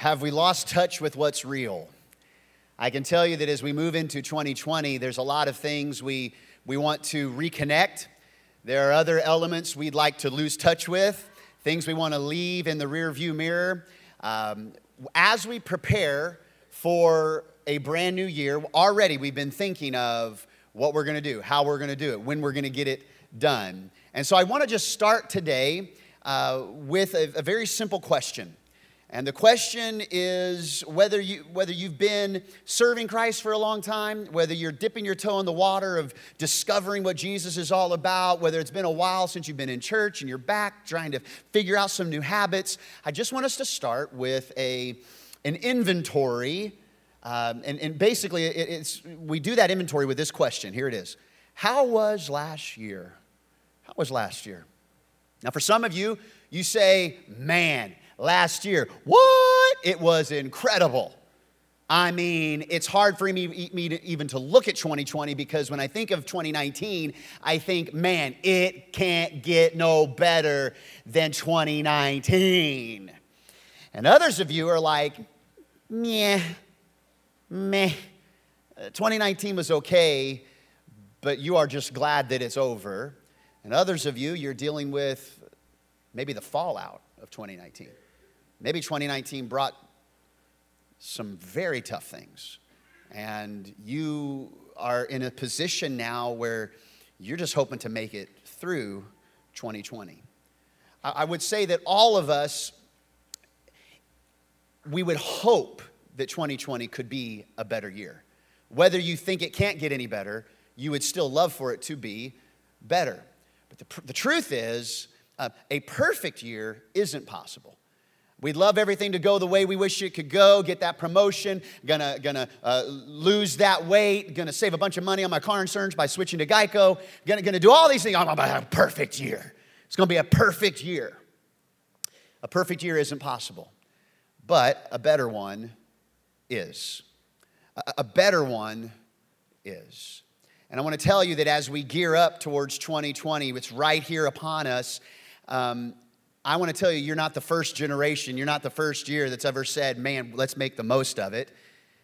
Have we lost touch with what's real? I can tell you that as we move into 2020, there's a lot of things we, we want to reconnect. There are other elements we'd like to lose touch with, things we want to leave in the rear view mirror. Um, as we prepare for a brand new year, already we've been thinking of what we're going to do, how we're going to do it, when we're going to get it done. And so I want to just start today uh, with a, a very simple question. And the question is whether, you, whether you've been serving Christ for a long time, whether you're dipping your toe in the water of discovering what Jesus is all about, whether it's been a while since you've been in church and you're back trying to figure out some new habits. I just want us to start with a, an inventory. Um, and, and, basically, it, it's, we do that inventory with this question. Here it is How was last year? How was last year? Now, for some of you, you say, man, last year, what? It was incredible. I mean, it's hard for me, me to even to look at 2020 because when I think of 2019, I think, man, it can't get no better than 2019. And others of you are like, meh, meh. Uh, 2019 was okay, but you are just glad that it's over. And others of you, you're dealing with maybe the fallout of 2019. Maybe 2019 brought some very tough things. And you are in a position now where you're just hoping to make it through 2020. I would say that all of us, we would hope that 2020 could be a better year. Whether you think it can't get any better, you would still love for it to be better. But the, the truth is, uh, a perfect year isn't possible. We'd love everything to go the way we wish it could go, get that promotion, gonna, gonna uh, lose that weight, gonna save a bunch of money on my car insurance by switching to Geico, gonna, gonna do all these things. I'm about a perfect year. It's gonna be a perfect year. A perfect year isn't possible, but a better one is. A, a better one is. And I want to tell you that as we gear up towards 2020, it's right here upon us um, I want to tell you, you're not the first generation, you're not the first year that's ever said, man, let's make the most of it.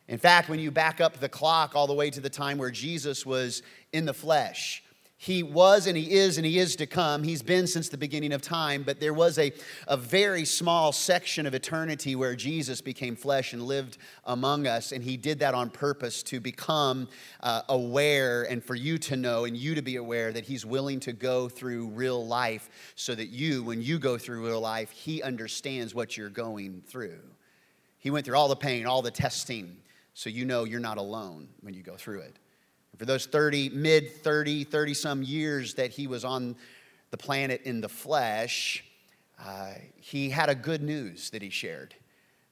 In fact, when you back up the clock all the way to the time where Jesus was in the flesh, he was and he is and he is to come. He's been since the beginning of time, but there was a, a very small section of eternity where Jesus became flesh and lived among us. And he did that on purpose to become uh, aware and for you to know and you to be aware that he's willing to go through real life so that you, when you go through real life, he understands what you're going through. He went through all the pain, all the testing, so you know you're not alone when you go through it. For those 30, mid 30, 30 some years that he was on the planet in the flesh, uh, he had a good news that he shared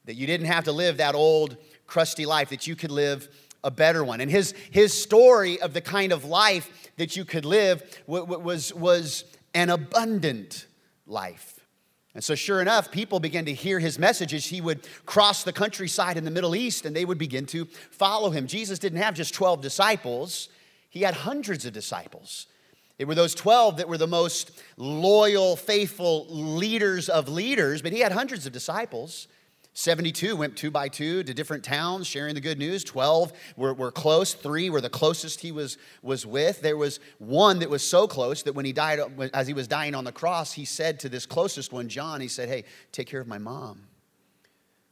that you didn't have to live that old, crusty life, that you could live a better one. And his, his story of the kind of life that you could live was, was an abundant life. And so, sure enough, people began to hear his messages. He would cross the countryside in the Middle East and they would begin to follow him. Jesus didn't have just 12 disciples, he had hundreds of disciples. It were those 12 that were the most loyal, faithful leaders of leaders, but he had hundreds of disciples. 72 went two by two to different towns sharing the good news. 12 were, were close. Three were the closest he was, was with. There was one that was so close that when he died, as he was dying on the cross, he said to this closest one, John, he said, Hey, take care of my mom.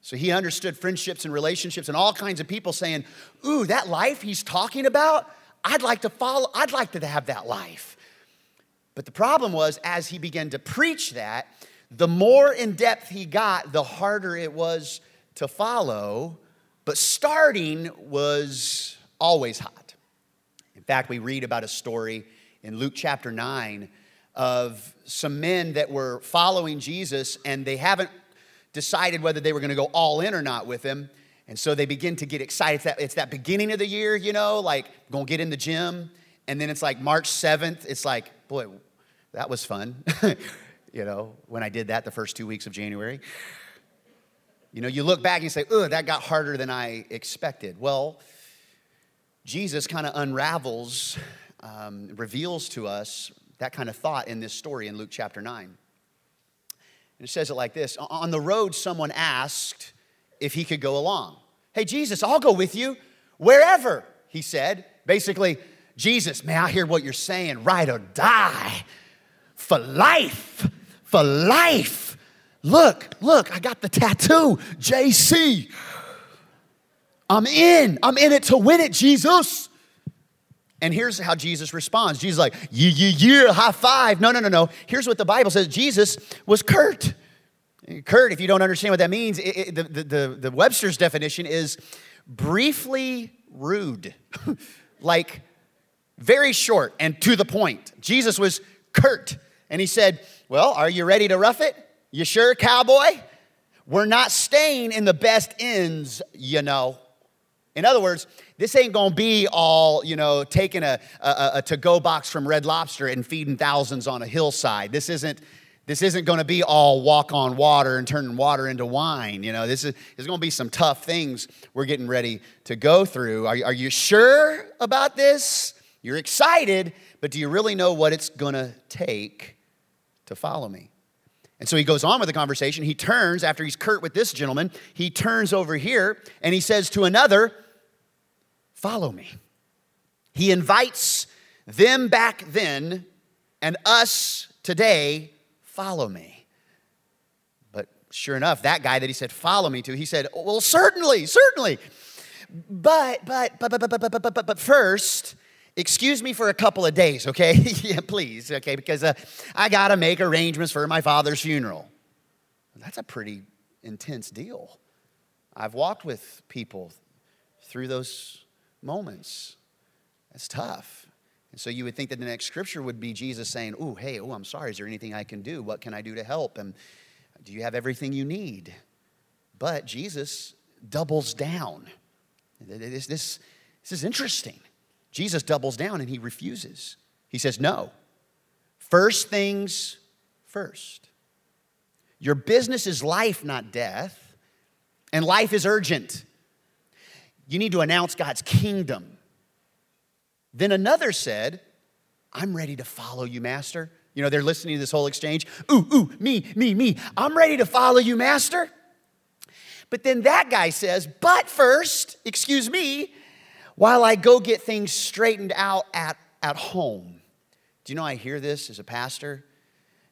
So he understood friendships and relationships and all kinds of people saying, Ooh, that life he's talking about, I'd like to follow, I'd like to have that life. But the problem was, as he began to preach that, the more in depth he got, the harder it was to follow. But starting was always hot. In fact, we read about a story in Luke chapter 9 of some men that were following Jesus and they haven't decided whether they were going to go all in or not with him. And so they begin to get excited. It's that, it's that beginning of the year, you know, like going to get in the gym. And then it's like March 7th. It's like, boy, that was fun. you know, when I did that the first two weeks of January. You know, you look back and you say, oh, that got harder than I expected. Well, Jesus kind of unravels, um, reveals to us that kind of thought in this story in Luke chapter 9. And it says it like this On the road, someone asked, if he could go along. Hey, Jesus, I'll go with you wherever, he said. Basically, Jesus, may I hear what you're saying? Ride or die for life, for life. Look, look, I got the tattoo, JC. I'm in. I'm in it to win it, Jesus. And here's how Jesus responds. Jesus like, yeah, yeah, yeah, high five. No, no, no, no. Here's what the Bible says. Jesus was curt. Curt, if you don't understand what that means, it, it, the, the, the Webster's definition is briefly rude. like very short and to the point. Jesus was curt. And he said, Well, are you ready to rough it? You sure, cowboy? We're not staying in the best inns, you know. In other words, this ain't gonna be all, you know, taking a, a, a to go box from Red Lobster and feeding thousands on a hillside. This isn't. This isn't going to be all walk on water and turning water into wine. You know, this is going to be some tough things we're getting ready to go through. Are, are you sure about this? You're excited, but do you really know what it's going to take to follow me? And so he goes on with the conversation. He turns, after he's curt with this gentleman, he turns over here and he says to another, Follow me. He invites them back then and us today, follow me. But sure enough, that guy that he said, Follow me to, he said, Well, certainly, certainly. But, but, but, but, but, but, but, but, but first, excuse me for a couple of days, okay? yeah, please, okay, because uh, I got to make arrangements for my father's funeral. That's a pretty intense deal. I've walked with people through those moments. That's tough. And so you would think that the next scripture would be Jesus saying, Oh, hey, oh, I'm sorry. Is there anything I can do? What can I do to help? And do you have everything you need? But Jesus doubles down. This, this, this is interesting. Jesus doubles down and he refuses. He says, No. First things first. Your business is life, not death, and life is urgent. You need to announce God's kingdom. Then another said, I'm ready to follow you, Master. You know, they're listening to this whole exchange. Ooh, ooh, me, me, me. I'm ready to follow you, Master. But then that guy says, But first, excuse me, while I go get things straightened out at, at home. Do you know I hear this as a pastor?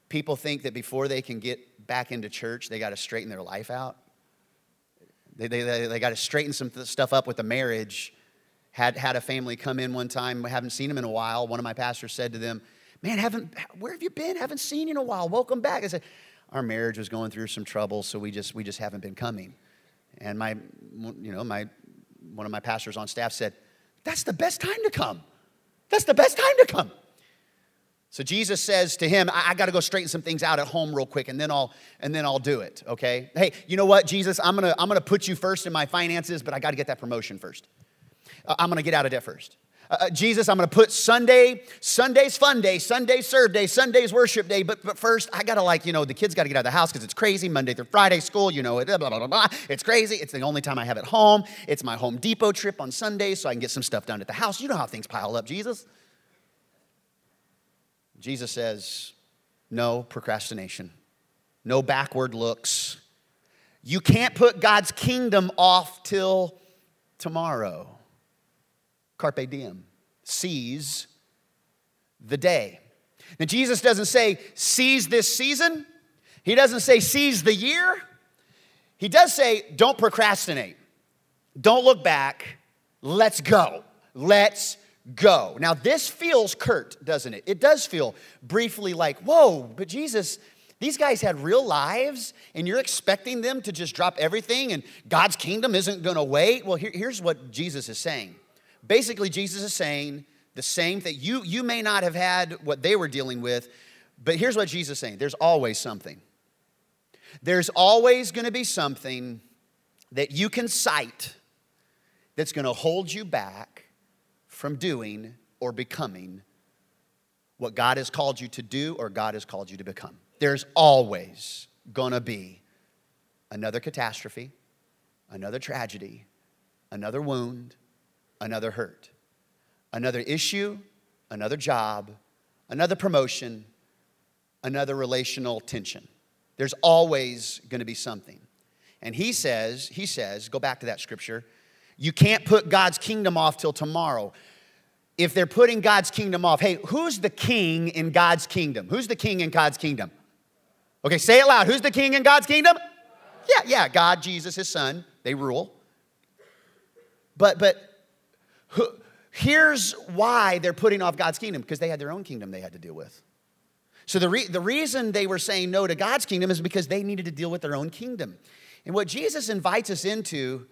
People think that before they can get back into church, they got to straighten their life out. They, they, they, they got to straighten some stuff up with the marriage. Had, had a family come in one time, haven't seen them in a while. One of my pastors said to them, Man, haven't, where have you been? Haven't seen you in a while. Welcome back. I said, Our marriage was going through some trouble, so we just, we just haven't been coming. And my, you know, my one of my pastors on staff said, That's the best time to come. That's the best time to come. So Jesus says to him, I, I got to go straighten some things out at home real quick, and then I'll and then I'll do it. Okay? Hey, you know what, Jesus? I'm gonna I'm gonna put you first in my finances, but I got to get that promotion first. Uh, I'm gonna get out of debt first. Uh, Jesus, I'm gonna put Sunday, Sunday's fun day, Sunday's serve day, Sunday's worship day, but, but first I gotta like, you know, the kids gotta get out of the house because it's crazy, Monday through Friday, school, you know, it, blah, blah, blah, blah. It's crazy. It's the only time I have at home. It's my Home Depot trip on Sunday so I can get some stuff done at the house. You know how things pile up, Jesus. Jesus says, no procrastination, no backward looks. You can't put God's kingdom off till tomorrow. Carpe diem. Seize the day. Now, Jesus doesn't say seize this season, He doesn't say seize the year. He does say don't procrastinate, don't look back, let's go. Let's go. Now, this feels curt, doesn't it? It does feel briefly like, whoa, but Jesus, these guys had real lives, and you're expecting them to just drop everything, and God's kingdom isn't gonna wait. Well, here, here's what Jesus is saying basically, Jesus is saying the same thing. You, you may not have had what they were dealing with, but here's what Jesus is saying there's always something. There's always gonna be something that you can cite that's gonna hold you back from doing or becoming what God has called you to do or God has called you to become. There's always gonna be another catastrophe, another tragedy, another wound, another hurt, another issue, another job, another promotion, another relational tension. There's always going to be something. And he says, he says, go back to that scripture, you can't put God's kingdom off till tomorrow. If they're putting God's kingdom off, hey, who's the king in God's kingdom? Who's the king in God's kingdom? Okay, say it loud. Who's the king in God's kingdom? Yeah, yeah, God, Jesus, his son, they rule. But but here's why they're putting off God's kingdom because they had their own kingdom they had to deal with. So the, re- the reason they were saying no to God's kingdom is because they needed to deal with their own kingdom. And what Jesus invites us into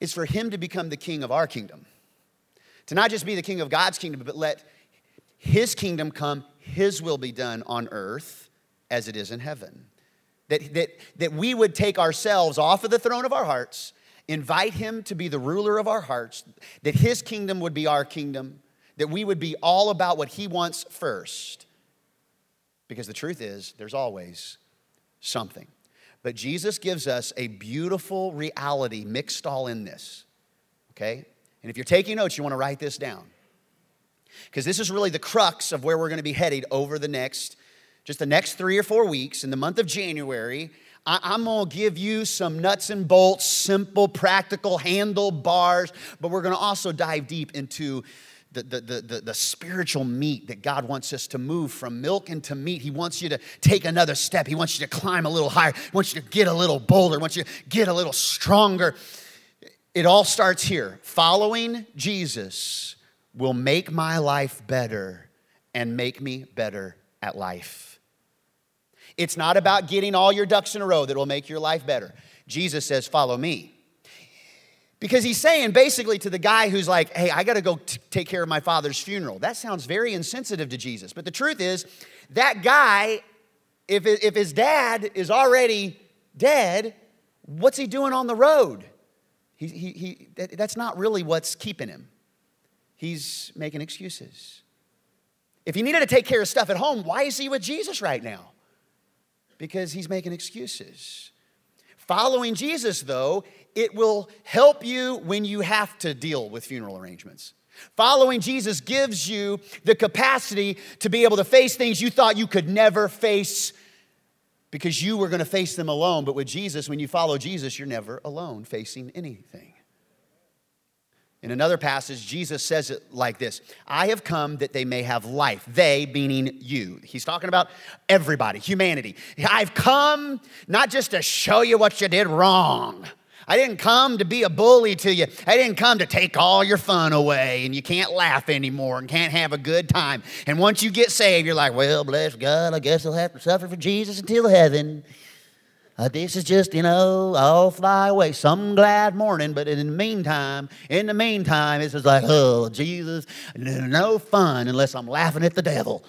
is for him to become the king of our kingdom. To not just be the king of God's kingdom, but let his kingdom come, his will be done on earth as it is in heaven. That, that, that we would take ourselves off of the throne of our hearts, invite him to be the ruler of our hearts, that his kingdom would be our kingdom, that we would be all about what he wants first because the truth is, there's always something. But Jesus gives us a beautiful reality mixed all in this, okay? And if you're taking notes, you want to write this down. Because this is really the crux of where we're going to be headed over the next, just the next three or four weeks in the month of January. I, am going to give you some nuts and bolts, simple, practical handlebars, but we're going to also dive deep into the, the, the, the, spiritual meat that God wants us to move from milk into meat. He wants you to take another step. He wants you to climb a little higher. He wants you to get a little bolder. He wants you to get a little stronger. It all starts here. Following Jesus will make my life better and make me better at life. It's not about getting all your ducks in a row that will make your life better. Jesus says, Follow me. Because he's saying basically to the guy who's like, hey, I got to go t- take care of my father's funeral. That sounds very insensitive to Jesus. But the truth is, that guy, if, if his dad is already dead, what's he doing on the road? He, he, he, that, that's not really what's keeping him. He's making excuses. If he needed to take care of stuff at home, why is he with Jesus right now? Because he's making excuses. Following Jesus, though, it will help you when you have to deal with funeral arrangements. Following Jesus gives you the capacity to be able to face things you thought you could never face because you were going to face them alone. But with Jesus, when you follow Jesus, you're never alone facing anything. In another passage, Jesus says it like this I have come that they may have life. They, meaning you. He's talking about everybody, humanity. I've come not just to show you what you did wrong. I didn't come to be a bully to you. I didn't come to take all your fun away and you can't laugh anymore and can't have a good time. And once you get saved, you're like, well, bless God, I guess I'll have to suffer for Jesus until heaven. Uh, this is just, you know, I'll fly away some glad morning, but in the meantime, in the meantime, it's just like, oh, Jesus, no fun unless I'm laughing at the devil.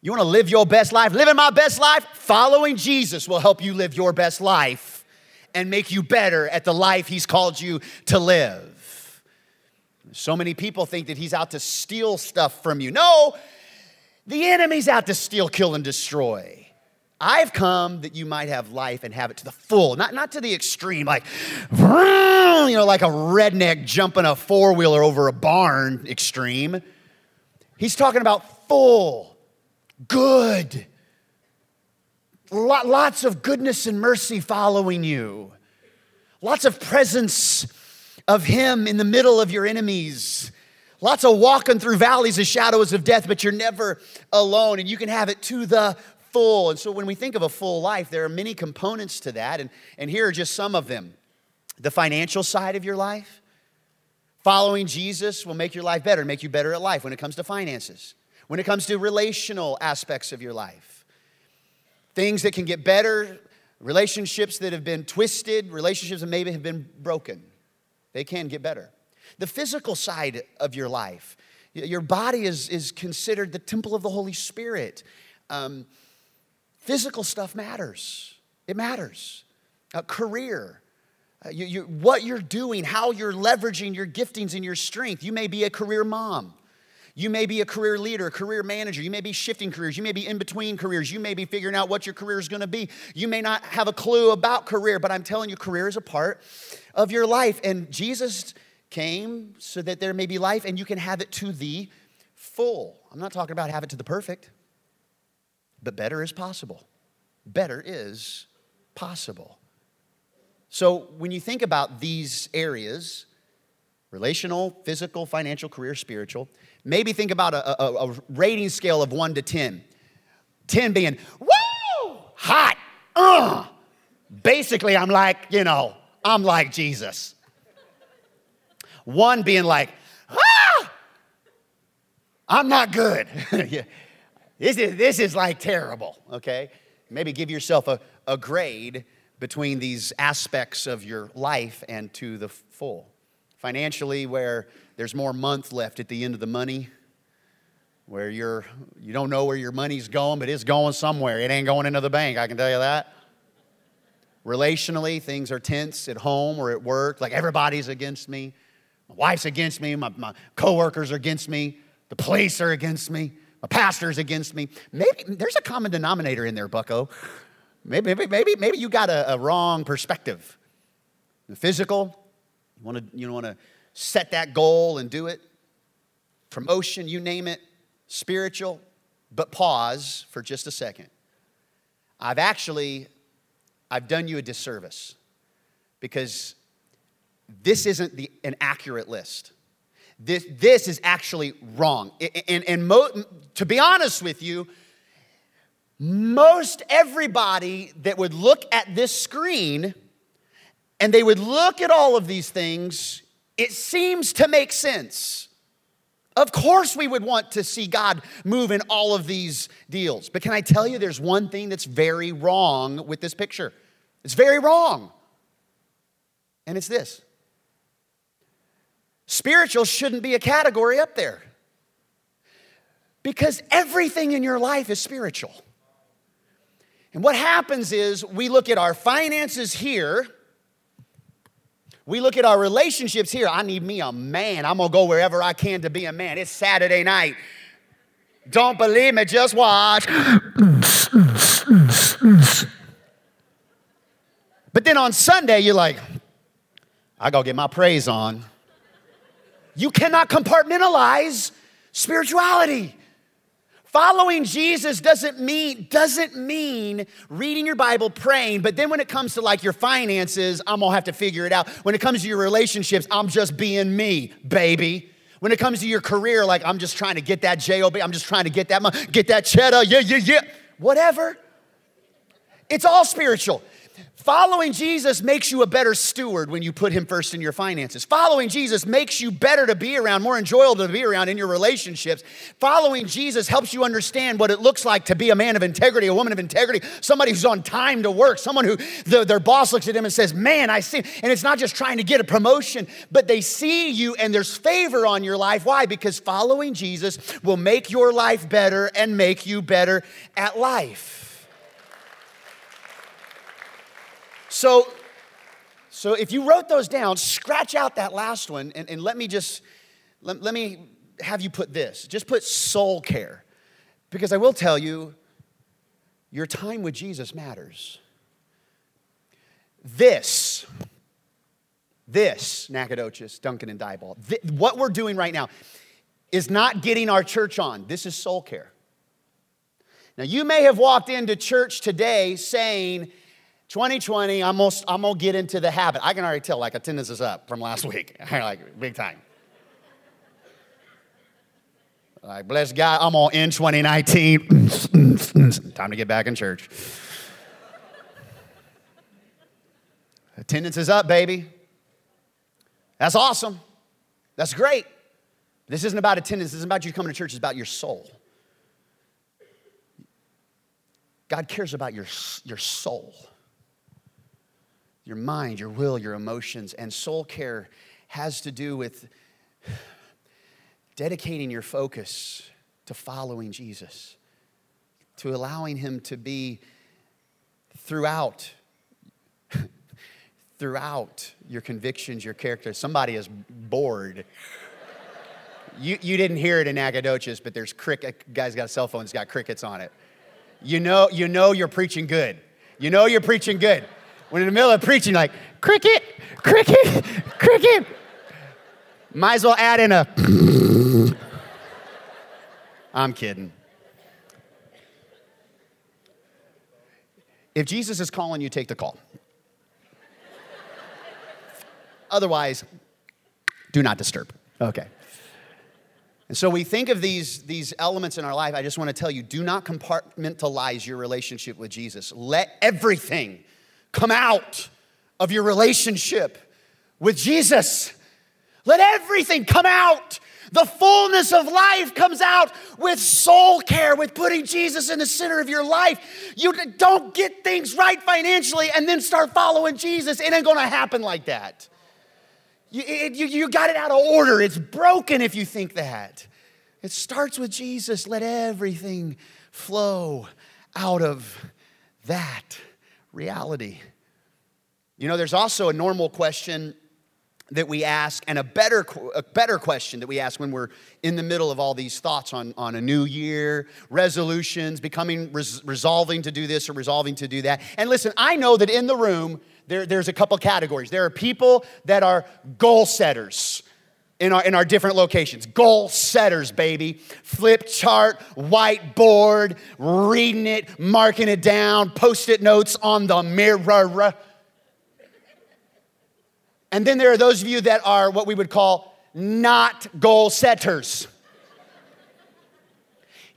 You want to live your best life? Living my best life? Following Jesus will help you live your best life and make you better at the life He's called you to live. So many people think that He's out to steal stuff from you. No, the enemy's out to steal, kill, and destroy. I've come that you might have life and have it to the full, not, not to the extreme, like, you know, like a redneck jumping a four wheeler over a barn extreme. He's talking about full, good, lots of goodness and mercy following you, lots of presence of Him in the middle of your enemies. Lots of walking through valleys of shadows of death, but you're never alone, and you can have it to the full. And so when we think of a full life, there are many components to that. And, and here are just some of them the financial side of your life. Following Jesus will make your life better, make you better at life when it comes to finances, when it comes to relational aspects of your life. Things that can get better, relationships that have been twisted, relationships that maybe have been broken. They can get better. The physical side of your life, your body is, is considered the temple of the Holy Spirit. Um, Physical stuff matters. It matters. A career, uh, you, you, what you're doing, how you're leveraging your giftings and your strength. You may be a career mom. You may be a career leader, a career manager. You may be shifting careers. You may be in between careers. You may be figuring out what your career is going to be. You may not have a clue about career, but I'm telling you, career is a part of your life. And Jesus came so that there may be life and you can have it to the full. I'm not talking about have it to the perfect but better is possible. Better is possible. So when you think about these areas, relational, physical, financial, career, spiritual, maybe think about a, a, a rating scale of one to 10. 10 being, woo, hot, uh. Basically, I'm like, you know, I'm like Jesus. One being like, ah, I'm not good. this, is, this is like terrible, okay? Maybe give yourself a, a grade between these aspects of your life and to the full. Financially, where there's more month left at the end of the money, where you're you don't know where your money's going, but it's going somewhere. It ain't going into the bank, I can tell you that. Relationally, things are tense at home or at work, like everybody's against me. My wife's against me, my, my coworkers are against me, the police are against me, my pastor's against me. Maybe there's a common denominator in there, bucko. Maybe, maybe, maybe, maybe you got a, a wrong perspective. The physical, you want to you want to set that goal and do it. Promotion, you name it. Spiritual, but pause for just a second. I've actually I've done you a disservice because this isn't the, an accurate list. This, this is actually wrong. And, and mo, to be honest with you, most everybody that would look at this screen and they would look at all of these things, it seems to make sense. Of course, we would want to see God move in all of these deals. But can I tell you, there's one thing that's very wrong with this picture? It's very wrong. And it's this spiritual shouldn't be a category up there because everything in your life is spiritual. And what happens is we look at our finances here we look at our relationships here. I need me a man. I'm going to go wherever I can to be a man. It's Saturday night. Don't believe me, just watch. but then on Sunday, you're like, I got to get my praise on. You cannot compartmentalize spirituality. Following Jesus doesn't mean doesn't mean reading your Bible, praying, but then when it comes to like your finances, I'm going to have to figure it out. When it comes to your relationships, I'm just being me, baby. When it comes to your career, like I'm just trying to get that job, I'm just trying to get that money, get that cheddar, yeah, yeah, yeah. Whatever. It's all spiritual. Following Jesus makes you a better steward when you put him first in your finances. Following Jesus makes you better to be around, more enjoyable to be around in your relationships. Following Jesus helps you understand what it looks like to be a man of integrity, a woman of integrity, somebody who's on time to work, someone who the, their boss looks at them and says, Man, I see. And it's not just trying to get a promotion, but they see you and there's favor on your life. Why? Because following Jesus will make your life better and make you better at life. So, so if you wrote those down, scratch out that last one and, and let me just, let, let me have you put this. Just put soul care. Because I will tell you, your time with Jesus matters. This, this, Nacogdoches, Duncan, and Diboll, th- what we're doing right now is not getting our church on. This is soul care. Now, you may have walked into church today saying, 2020, I'm gonna, I'm gonna get into the habit. I can already tell, like, attendance is up from last week. like, big time. Like, bless God, I'm on end 2019. Time to get back in church. Attendance is up, baby. That's awesome. That's great. This isn't about attendance. This isn't about you coming to church. It's about your soul. God cares about your, your soul your mind, your will, your emotions. And soul care has to do with dedicating your focus to following Jesus, to allowing Him to be throughout. throughout your convictions, your character. Somebody is bored. You, you didn't hear it in Nacogdoches, but there's cricket. Guy's got a cell phone, it's got crickets on it. You know, you know you're preaching good. You know you're preaching good. When in the middle of preaching, like, cricket, cricket, cricket. Might as well add in a. I'm kidding. If Jesus is calling you, take the call. Otherwise, do not disturb. Okay. And so we think of these, these elements in our life. I just want to tell you do not compartmentalize your relationship with Jesus. Let everything come out of your relationship with Jesus. Let everything come out. The fullness of life comes out with soul care, with putting Jesus in the center of your life. You don't get things right financially and then start following Jesus. It ain't gonna happen like that. You, it, you, you got it out of order. It's broken if you think that. It starts with Jesus. Let everything flow out of that reality. You know, there's also a normal question that we ask and a better, a better question that we ask when we're in the middle of all these thoughts on, on a new year, resolutions, becoming, res, resolving to do this or resolving to do that. And listen, I know that in the room, there, there's a couple categories. There are people that are goal setters in our, in our different locations. Goal setters, baby. Flip chart, whiteboard, reading it, marking it down, post it notes on the mirror. And then there are those of you that are what we would call not goal setters.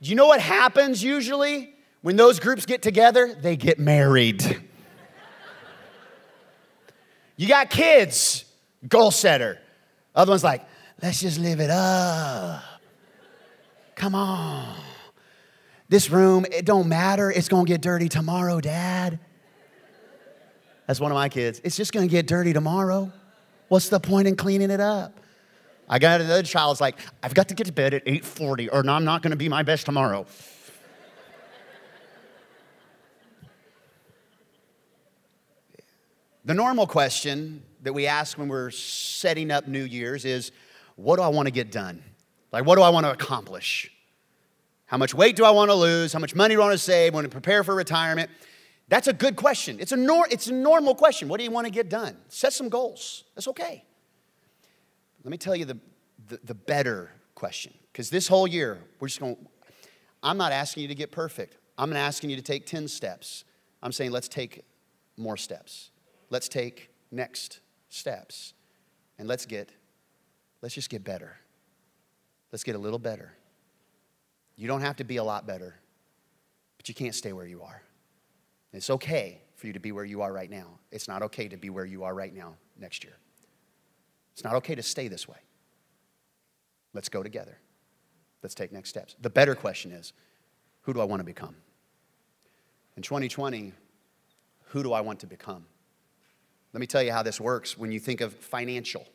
Do you know what happens usually when those groups get together? They get married. you got kids, goal setter. Other one's like, let's just live it up. Come on. This room, it don't matter. It's gonna get dirty tomorrow, Dad. That's one of my kids. It's just gonna get dirty tomorrow. What's the point in cleaning it up? I got another child's like, I've got to get to bed at 8:40, or I'm not going to be my best tomorrow. the normal question that we ask when we're setting up New Year's is, what do I want to get done? Like, what do I want to accomplish? How much weight do I want to lose? How much money do I want to save? Want to prepare for retirement? That's a good question. It's a, nor- it's a normal question. What do you want to get done? Set some goals. That's okay. Let me tell you the, the, the better question. Because this whole year, we're just going, I'm not asking you to get perfect. I'm asking you to take 10 steps. I'm saying let's take more steps. Let's take next steps. And let's get, let's just get better. Let's get a little better. You don't have to be a lot better, but you can't stay where you are. It's okay for you to be where you are right now. It's not okay to be where you are right now next year. It's not okay to stay this way. Let's go together. Let's take next steps. The better question is who do I want to become? In 2020, who do I want to become? Let me tell you how this works when you think of financial.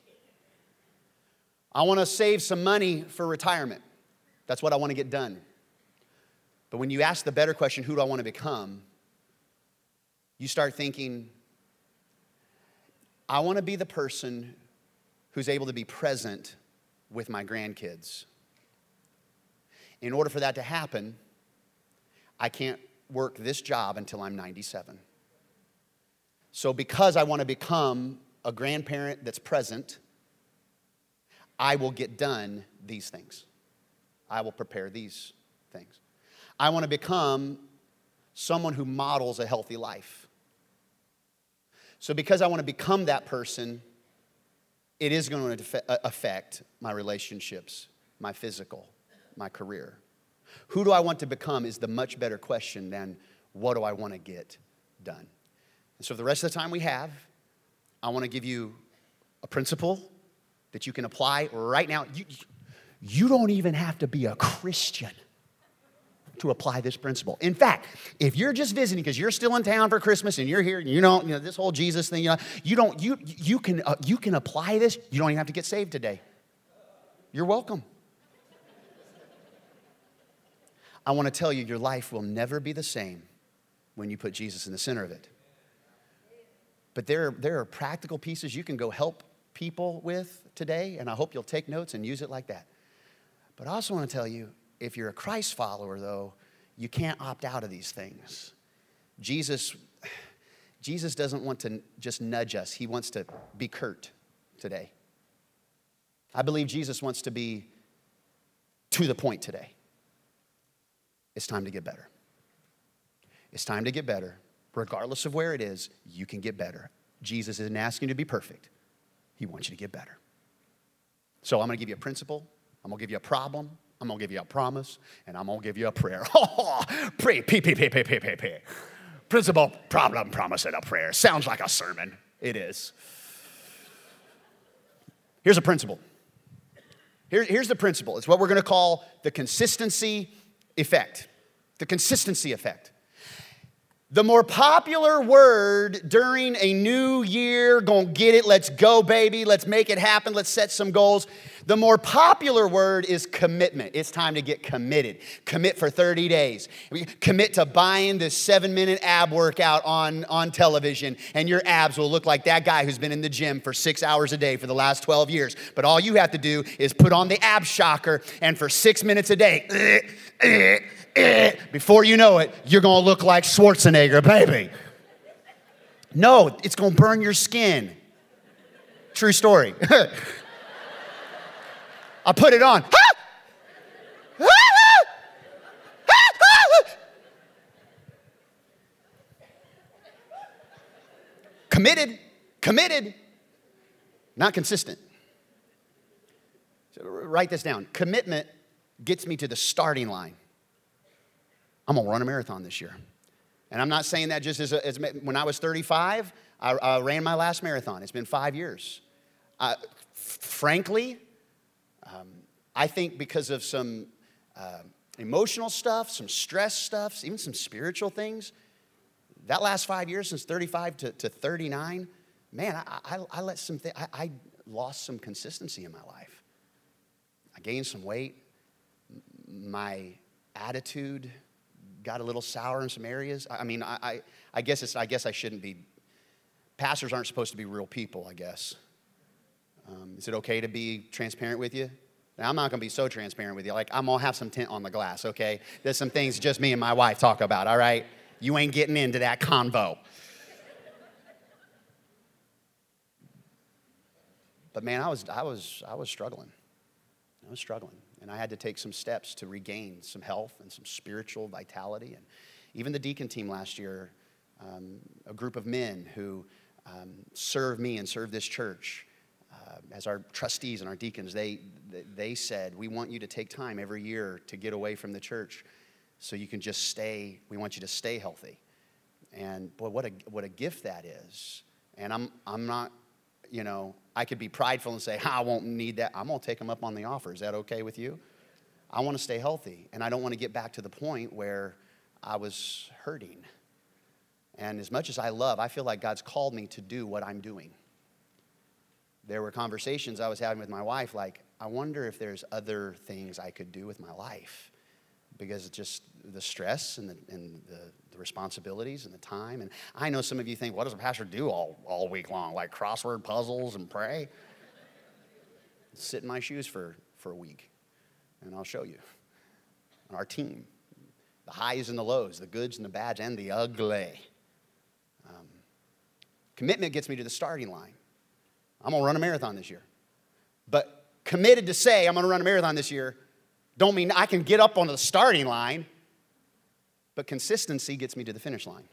I want to save some money for retirement. That's what I want to get done. But when you ask the better question, who do I want to become? you start thinking, I want to be the person who's able to be present with my grandkids. In order for that to happen, I can't work this job until I'm 97. So, because I want to become a grandparent that's present, I will get done these things. I will prepare these things. I want to become someone who models a healthy life. So, because I want to become that person, it is going to uh, affect my relationships, my physical, my career. Who do I want to become is the much better question than what do I want to get done. And so, the rest of the time we have, I want to give you a principle that you can apply right now. You, you don't even have to be a Christian to apply this principle. In fact, if you're just visiting because you're still in town for Christmas and you're here, and you know, you know this whole Jesus thing, you know, you don't you you can uh, you can apply this. You don't even have to get saved today. You're welcome. I want to tell you, your life will never be the same when you put Jesus in the center of it. But there, there are practical pieces you can go help people with today, and I hope you'll take notes and use it like that. But I also want to tell you, if you're a Christ follower, though, you can't opt out of these things. Jesus, Jesus doesn't want to just nudge us, he wants to be curt today. I believe Jesus wants to be to the point today. It's time to get better. It's time to get better. regardless of where it is, you can get better. Jesus isn't asking you to be perfect, He wants you to get better. So I'm gonna give you a principle, I'm gonna give you a problem, I'm gonna give you a promise, and I'm gonna give you a prayer. pray, oh, pray, pray, pray, pray, pray, pray, pray. Principle, problem, promise, and a prayer. Sounds like a sermon. It is. Here's a principle. Here, here's the principle. It's what we're gonna call the consistency effect. The consistency effect. The more popular word during a new year, gonna get it, let's go, baby, let's make it happen, let's set some goals. The more popular word is commitment. It's time to get committed. Commit for 30 days. Commit to buying this seven minute ab workout on, on television, and your abs will look like that guy who's been in the gym for six hours a day for the last 12 years. But all you have to do is put on the ab shocker, and for six minutes a day, eh, eh, eh, before you know it, you're gonna look like Schwarzenegger, baby. No, it's gonna burn your skin. True story. I put it on. committed, committed, not consistent. So write this down. Commitment gets me to the starting line. I'm gonna run a marathon this year. And I'm not saying that just as, a, as when I was 35, I, I, ran my last marathon. It's been five years. Uh, frankly, um, I think because of some uh, emotional stuff, some stress stuff, even some spiritual things, that last five years, since 35 to, to 39, man, I, I, I let some th- I, I lost some consistency in my life. I gained some weight. My attitude got a little sour in some areas. I mean, I, I, I, guess, it's, I guess I shouldn't be. Pastors aren't supposed to be real people, I guess. Um, is it okay to be transparent with you? Now, I'm not going to be so transparent with you. Like, I'm going to have some tint on the glass, okay? There's some things just me and my wife talk about, all right? You ain't getting into that convo. But man, I was, I was, I was struggling. I was struggling and I had to take some steps to regain some health and some spiritual vitality. And even the deacon team last year, um, a group of men who um, serve me and serve this church Uh, as our trustees and our deacons, they, they said, We want you to take time every year to get away from the church so you can just stay, we want you to stay healthy. And boy, what a, what a gift that is. And I'm, I'm not you know, I could be prideful and say, I won't need that. I'm going to take them up on the offer. Is that okay with you? I want to stay healthy, and I don't want to get back to the point where I was hurting. And as much as I love, I feel like God's called me to do what I'm doing. There were conversations I was having with my wife, like, I wonder if there's other things I could do with my life because it's just the stress and the, and the, the, responsibilities and the time. And I know some of you think, what does a pastor do all, all week long? Like crossword puzzles and pray? Sit in my shoes for, for a week, and I'll show you. Our team, the highs and the lows, the goods and the bads, and the ugly. Um, commitment gets me to the starting line. I'm gonna run a marathon this year. But committed to say, I'm gonna run a marathon this year don't mean I can get up on the starting line, but consistency gets me to the finish line.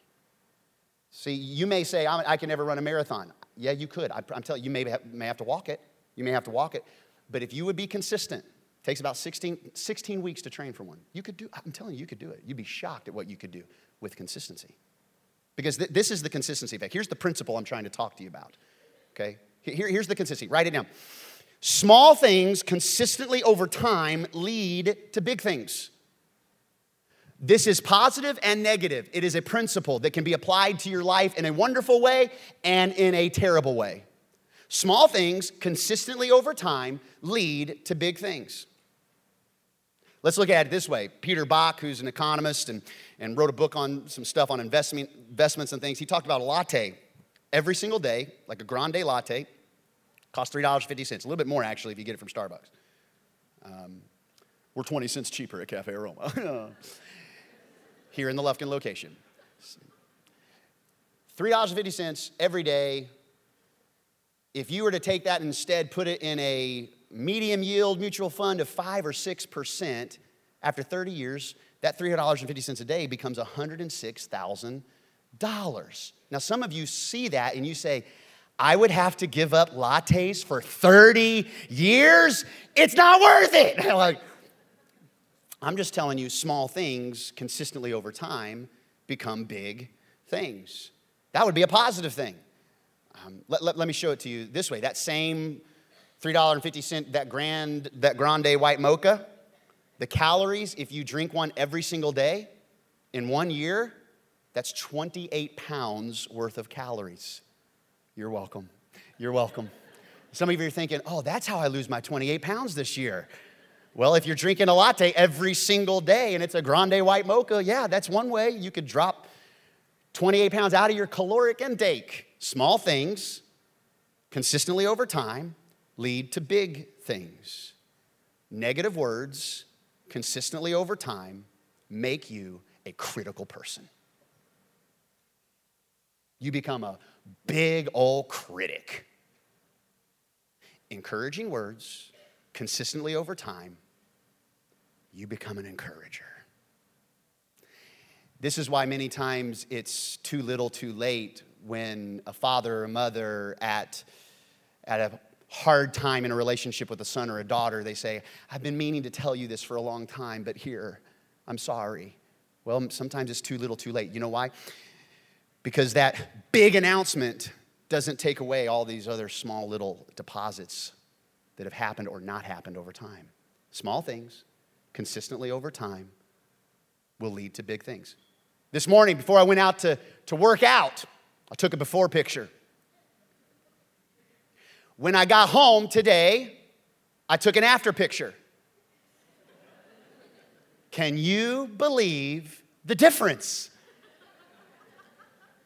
See, you may say, I can never run a marathon. Yeah, you could. I'm telling you, you may have, may have to walk it. You may have to walk it. But if you would be consistent, it takes about 16, 16 weeks to train for one. You could do, I'm telling you, you could do it. You'd be shocked at what you could do with consistency. Because th- this is the consistency effect. Here's the principle I'm trying to talk to you about. Okay? Here, here's the consistency. Write it down. Small things consistently over time lead to big things. This is positive and negative. It is a principle that can be applied to your life in a wonderful way and in a terrible way. Small things consistently over time lead to big things. Let's look at it this way. Peter Bach, who's an economist and, and wrote a book on some stuff on investment, investments and things, he talked about a latte every single day, like a grande latte. Costs $3.50, a little bit more actually if you get it from Starbucks. Um, we're 20 cents cheaper at Cafe Aroma here in the Lufkin location. $3.50 every day. If you were to take that and instead put it in a medium yield mutual fund of 5 or 6%, after 30 years, that $3.50 a day becomes $106,000 Now, some of you see that and you say, I would have to give up lattes for 30 years. It's not worth it. like, I'm just telling you, small things consistently over time become big things. That would be a positive thing. Um, let, let, let, me show it to you this way. That same $3.50, that grand, that grande white mocha, the calories, if you drink one every single day in one year, that's 28 pounds worth of calories. You're welcome. You're welcome. Some of you are thinking, oh, that's how I lose my 28 pounds this year. Well, if you're drinking a latte every single day and it's a grande white mocha, yeah, that's one way you could drop 28 pounds out of your caloric intake. Small things, consistently over time, lead to big things. Negative words, consistently over time, make you a critical person. You become a big old critic. Encouraging words, consistently over time, you become an encourager. This is why many times it's too little too late when a father or a mother at, at a hard time in a relationship with a son or a daughter, they say, I've been meaning to tell you this for a long time, but here, I'm sorry. Well, sometimes it's too little too late. You know why? Because that big announcement doesn't take away all these other small little deposits that have happened or not happened over time. Small things, consistently over time, will lead to big things. This morning, before I went out to, to work out, I took a before picture. When I got home today, I took an after picture. Can you believe the difference?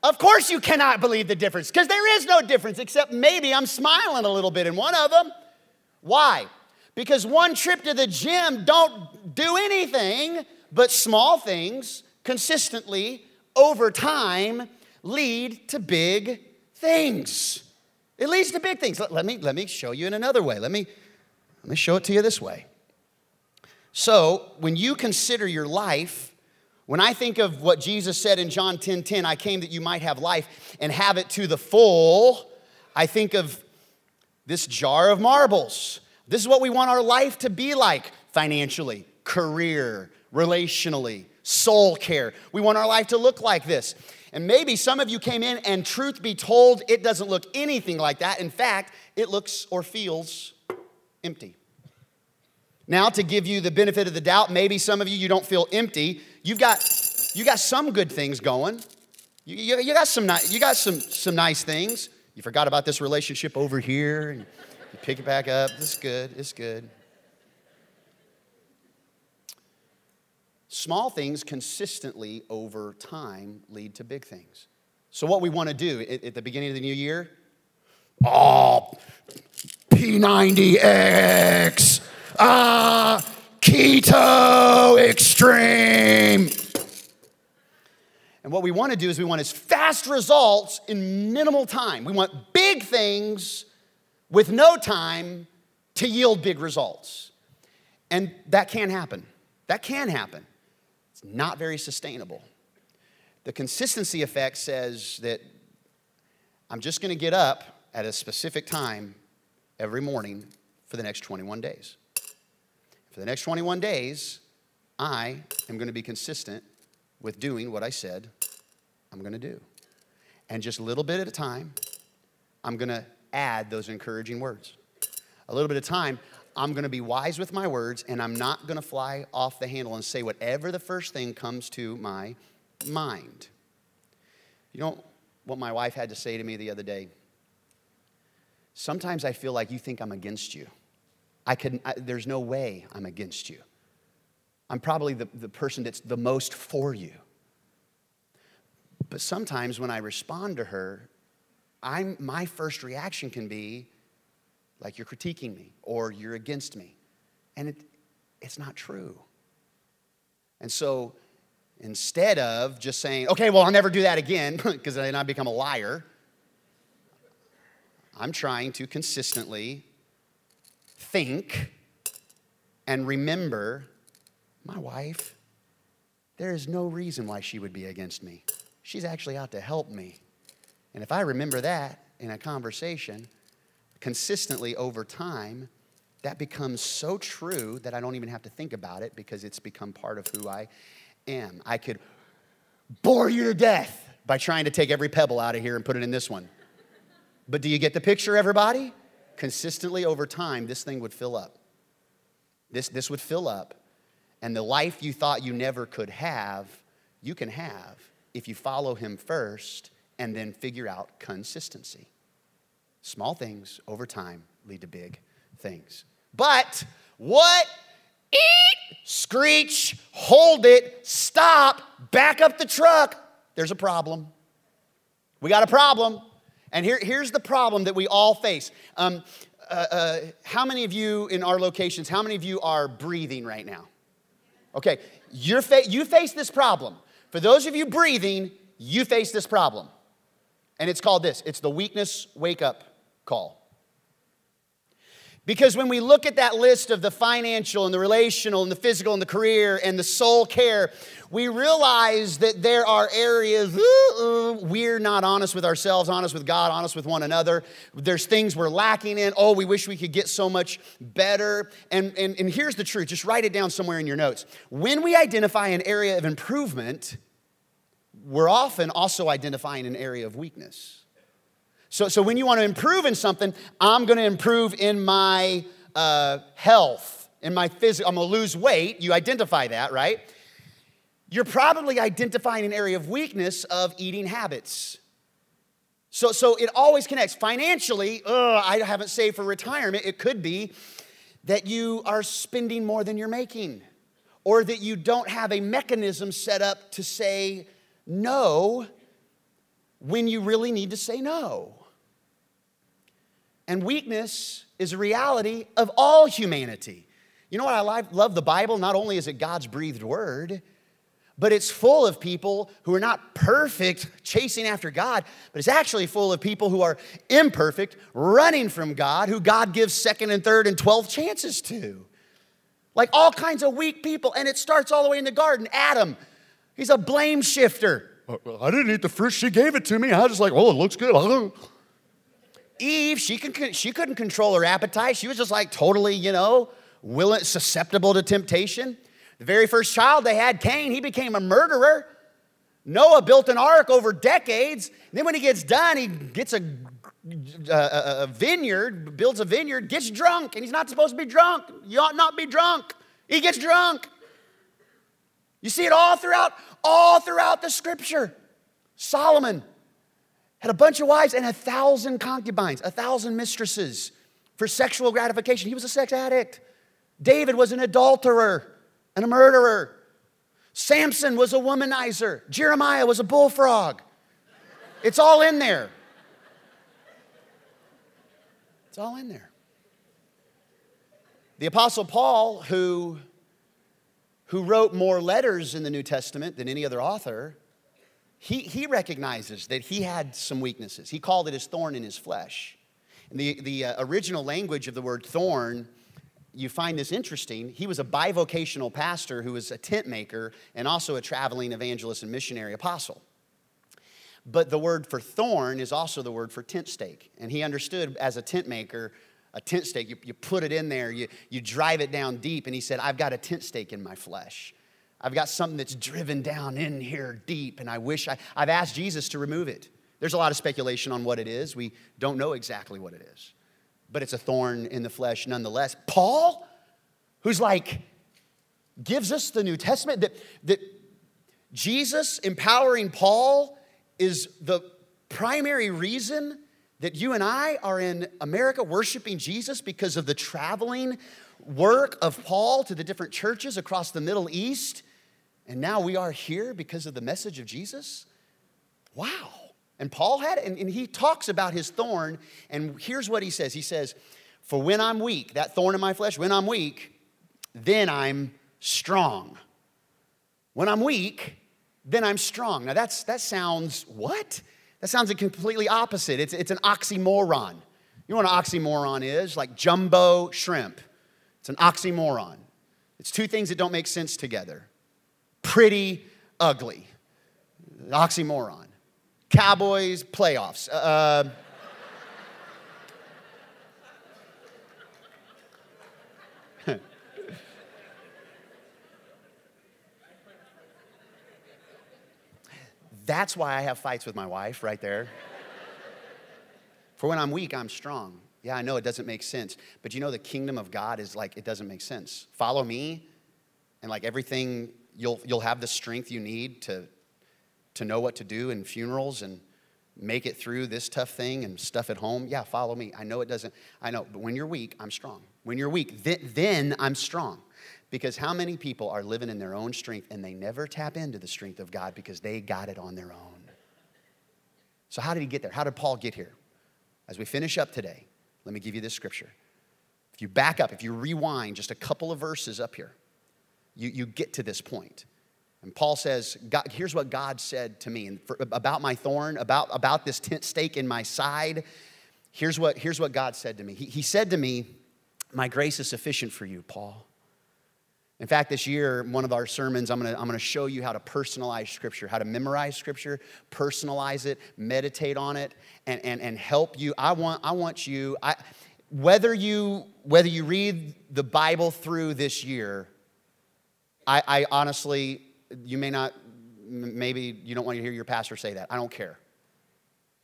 Of course, you cannot believe the difference because there is no difference except maybe I'm smiling a little bit in one of them. Why? Because one trip to the gym don't do anything but small things consistently over time lead to big things. It leads to big things. Let, let, me, let me show you in another way. Let me, let me show it to you this way. So, when you consider your life, when I think of what Jesus said in John 10 10, I came that you might have life and have it to the full, I think of this jar of marbles. This is what we want our life to be like financially, career, relationally, soul care. We want our life to look like this. And maybe some of you came in, and truth be told, it doesn't look anything like that. In fact, it looks or feels empty. Now, to give you the benefit of the doubt, maybe some of you, you don't feel empty. You've got, you got some good things going. You, you, you got, some, you got some, some nice things. You forgot about this relationship over here, and you pick it back up. This is good. It's good. Small things consistently over time lead to big things. So, what we want to do at, at the beginning of the new year, oh, P90X, extreme. And what we want to do is we want as fast results in minimal time. We want big things with no time to yield big results. And that can happen. That can happen It's not very sustainable. The consistency effect says that I'm just going to get up at a specific time every morning for the next 21 days. For the next 21 days, I am going to be consistent with doing what I said I'm going to do. And just a little bit at a time, I'm going to add those encouraging words. A little bit of time, I'm going to be wise with my words and I'm not going to fly off the handle and say whatever the first thing comes to my mind. You know what my wife had to say to me the other day? Sometimes I feel like you think I'm against you. I can, I, there's no way I'm against you. I'm probably the, the person that's the most for you. But sometimes when I respond to her, I'm, my first reaction can be, like you're critiquing me or you're against me. And it, it's not true. And so instead of just saying, okay, well, I'll never do that again, because then I become a liar, I'm trying to consistently think and remember my wife. There is no reason why she would be against me. she's actually out to help me. And if I remember that in a conversation consistently over time, that becomes so true that I don't even have to think about it because it's become part of who I am. I could bore you to death by trying to take every pebble out of here and put it in this one. But do you get the picture, everybody? Consistently over time, this thing would fill up. This, this would fill up, and the life you thought you never could have, you can have if you follow Him first and then figure out consistency. Small things over time lead to big things. But what? Eat, screech, hold it, stop, back up the truck. There's a problem. We got a problem. And here, here's the problem that we all face. Um, uh, uh, how many of you in our locations, how many of you are breathing right now? Okay, you're fa- you face this problem. For those of you breathing, you face this problem. And it's called this it's the weakness wake up call. Because when we look at that list of the financial and the relational and the physical and the career and the soul care, we realize that there are areas uh-uh, we're not honest with ourselves, honest with God, honest with one another. There's things we're lacking in. Oh, we wish we could get so much better. And, and, and here's the truth just write it down somewhere in your notes. When we identify an area of improvement, we're often also identifying an area of weakness. So, so when you want to improve in something, I'm going to improve in my uh, health, in my physical, I'm going to lose weight. You identify that, right? You're probably identifying an area of weakness of eating habits. So, so it always connects. Financially, ugh, I haven't saved for retirement. It could be that you are spending more than you're making, or that you don't have a mechanism set up to say no when you really need to say no. And weakness is a reality of all humanity. You know what? I love the Bible. Not only is it God's breathed word, but it's full of people who are not perfect chasing after God, but it's actually full of people who are imperfect running from God, who God gives second and third and 12 chances to. Like all kinds of weak people. And it starts all the way in the garden. Adam, he's a blame shifter. Uh, I didn't eat the fruit. She gave it to me. I was just like, oh, it looks good. Eve, she, can, she couldn't control her appetite. She was just like totally, you know, willing, susceptible to temptation. The very first child they had, Cain, he became a murderer. Noah built an ark over decades. Then when he gets done, he gets a, a, a, vineyard, builds a vineyard, gets drunk, and he's not supposed to be drunk. You ought not be drunk. He gets drunk. You see it all throughout, all throughout the scripture. Solomon, had a bunch of wives and a thousand concubines, a thousand mistresses for sexual gratification. He was a sex addict. David was an adulterer and a murderer. Samson was a womanizer. Jeremiah was a bullfrog. It's all in there. It's all in there. The Apostle Paul, who, who wrote more letters in the New Testament than any other author, he, he recognizes that he had some weaknesses. He called it his thorn in his flesh. And the, the uh, original language of the word thorn, you find this interesting. He was a bivocational pastor who was a tent maker and also a traveling evangelist and missionary apostle. But the word for thorn is also the word for tent stake. And he understood as a tent maker, a tent stake, you, you put it in there, you, you drive it down deep. And he said, I've got a tent stake in my flesh. I've got something that's driven down in here deep, and I wish I, I've asked Jesus to remove it. There's a lot of speculation on what it is. We don't know exactly what it is, but it's a thorn in the flesh nonetheless. Paul, who's like, gives us the New Testament, that, that Jesus empowering Paul is the primary reason that you and I are in America worshiping Jesus because of the traveling work of Paul to the different churches across the Middle East and now we are here because of the message of Jesus? Wow. And Paul had it, and, and he talks about his thorn, and here's what he says He says, For when I'm weak, that thorn in my flesh, when I'm weak, then I'm strong. When I'm weak, then I'm strong. Now that's that sounds what? That sounds a completely opposite. It's, it's an oxymoron. You know what an oxymoron is? Like jumbo shrimp. It's an oxymoron. It's two things that don't make sense together pretty ugly. Oxymoron. Cowboys, playoffs. Uh, That's why I have fights with my wife right there. For when I'm weak, I'm strong. Yeah, I know it doesn't make sense, but you know the kingdom of God is like it doesn't make sense. Follow me, and like everything, you'll you'll have the strength you need to to know what to do in funerals and make it through this tough thing and stuff at home. Yeah, follow me. I know it doesn't. I know, but when you're weak, I'm strong. When you're weak, then, then I'm strong. Because how many people are living in their own strength and they never tap into the strength of God because they got it on their own? So, how did he get there? How did Paul get here? As we finish up today, let me give you this scripture. If you back up, if you rewind just a couple of verses up here, you, you get to this point. And Paul says, God, here's what God said to me for, about my thorn, about, about this tent stake in my side. Here's what, here's what God said to me. He, he said to me, My grace is sufficient for you, Paul. In fact, this year, one of our sermons, I'm gonna, I'm gonna show you how to personalize Scripture, how to memorize Scripture, personalize it, meditate on it, and, and, and help you. I want, I want you, I, whether, you, whether you read the Bible through this year, I, I honestly, you may not, maybe you don't want to hear your pastor say that. I don't care.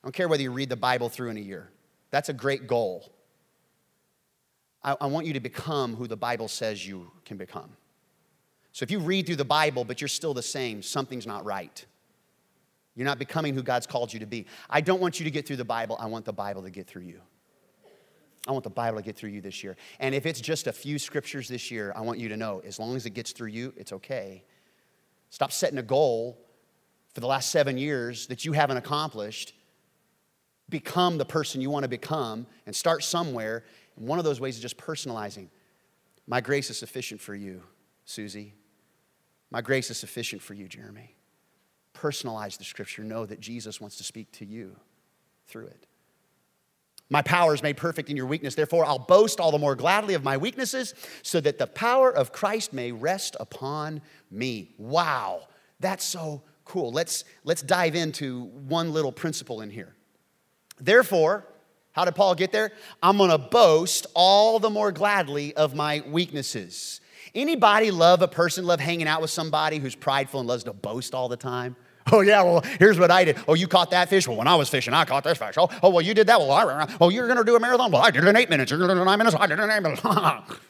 I don't care whether you read the Bible through in a year. That's a great goal. I, I want you to become who the Bible says you can become. So if you read through the Bible, but you're still the same, something's not right. You're not becoming who God's called you to be. I don't want you to get through the Bible. I want the Bible to get through you. I want the Bible to get through you this year. And if it's just a few scriptures this year, I want you to know as long as it gets through you, it's okay. Stop setting a goal for the last seven years that you haven't accomplished. Become the person you want to become and start somewhere. And one of those ways is just personalizing. My grace is sufficient for you, Susie. My grace is sufficient for you, Jeremy. Personalize the scripture. Know that Jesus wants to speak to you through it. My power is made perfect in your weakness. Therefore, I'll boast all the more gladly of my weaknesses so that the power of Christ may rest upon me. Wow, that's so cool. Let's, let's dive into one little principle in here. Therefore, how did Paul get there? I'm gonna boast all the more gladly of my weaknesses. Anybody love a person, love hanging out with somebody who's prideful and loves to boast all the time? Oh, yeah, well, here's what I did. Oh, you caught that fish? Well, when I was fishing, I caught this fish. Oh, oh well, you did that? Well, I, ran around. oh, you're going to do a marathon? Well, I did it in eight minutes. You're going to do it in nine minutes? I did it in eight minutes.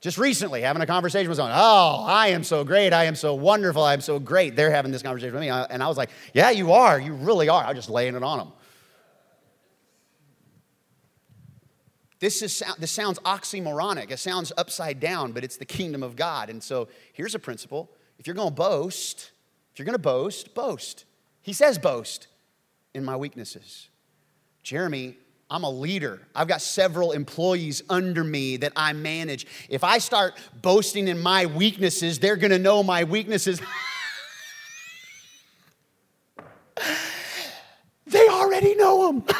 Just recently, having a conversation with someone. Oh, I am so great. I am so wonderful. I am so great. They're having this conversation with me. And I was like, yeah, you are. You really are. I'm just laying it on them. This, is, this sounds oxymoronic. It sounds upside down, but it's the kingdom of God. And so here's a principle. If you're going to boast, if you're going to boast, boast. He says boast in my weaknesses. Jeremy, I'm a leader. I've got several employees under me that I manage. If I start boasting in my weaknesses, they're going to know my weaknesses. they already know them.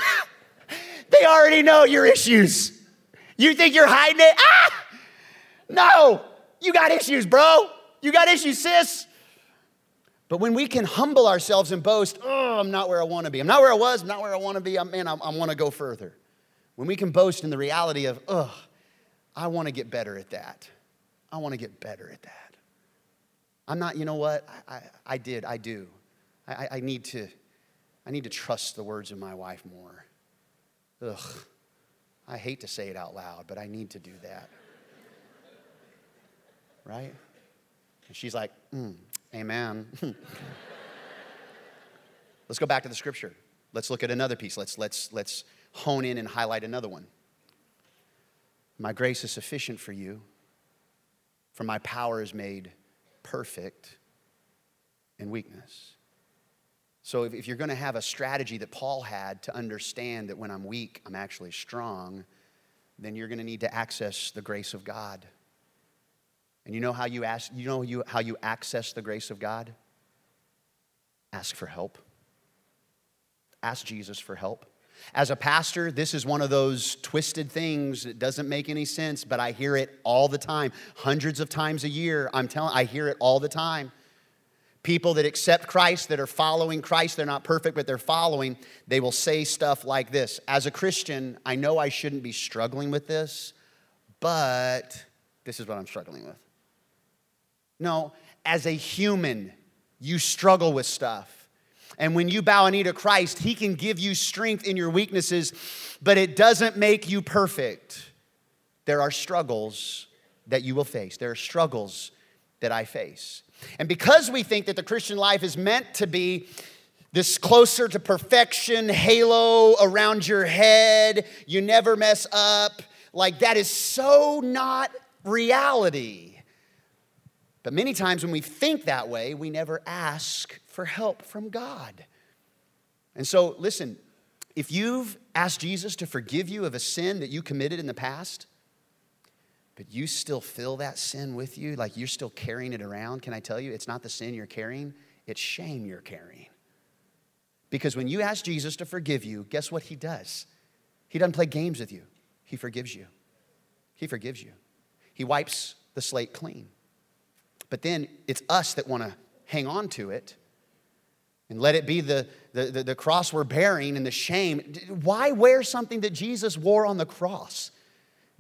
They already know your issues. You think you're hiding it? Ah! No, you got issues, bro. You got issues, sis. But when we can humble ourselves and boast, oh, I'm not where I want to be. I'm not where I was. I'm not where I want to be. I'm, man, I, I want to go further. When we can boast in the reality of, oh, I want to get better at that. I want to get better at that. I'm not, you know what? I, I, I did, I do. I, I, need to, I need to trust the words of my wife more. Ugh, I hate to say it out loud, but I need to do that. right? And she's like, mm, Amen. let's go back to the scripture. Let's look at another piece. Let's, let's, let's hone in and highlight another one. My grace is sufficient for you, for my power is made perfect in weakness. So, if, if you're going to have a strategy that Paul had to understand that when I'm weak, I'm actually strong, then you're going to need to access the grace of God. And you know how you ask, you know you, how you access the grace of God? Ask for help. Ask Jesus for help. As a pastor, this is one of those twisted things that doesn't make any sense, but I hear it all the time, hundreds of times a year. I'm telling, I hear it all the time. People that accept Christ, that are following Christ, they're not perfect, but they're following, they will say stuff like this As a Christian, I know I shouldn't be struggling with this, but this is what I'm struggling with. No, as a human, you struggle with stuff. And when you bow a knee to Christ, He can give you strength in your weaknesses, but it doesn't make you perfect. There are struggles that you will face, there are struggles that I face. And because we think that the Christian life is meant to be this closer to perfection halo around your head, you never mess up, like that is so not reality. But many times when we think that way, we never ask for help from God. And so, listen, if you've asked Jesus to forgive you of a sin that you committed in the past, but you still feel that sin with you, like you're still carrying it around, can I tell you, it's not the sin you're carrying, it's shame you're carrying. Because when you ask Jesus to forgive you, guess what he does? He doesn't play games with you, he forgives you. He forgives you. He wipes the slate clean. But then it's us that want to hang on to it and let it be the, the, the, the, cross we're bearing and the shame. Why wear something that Jesus wore on the cross?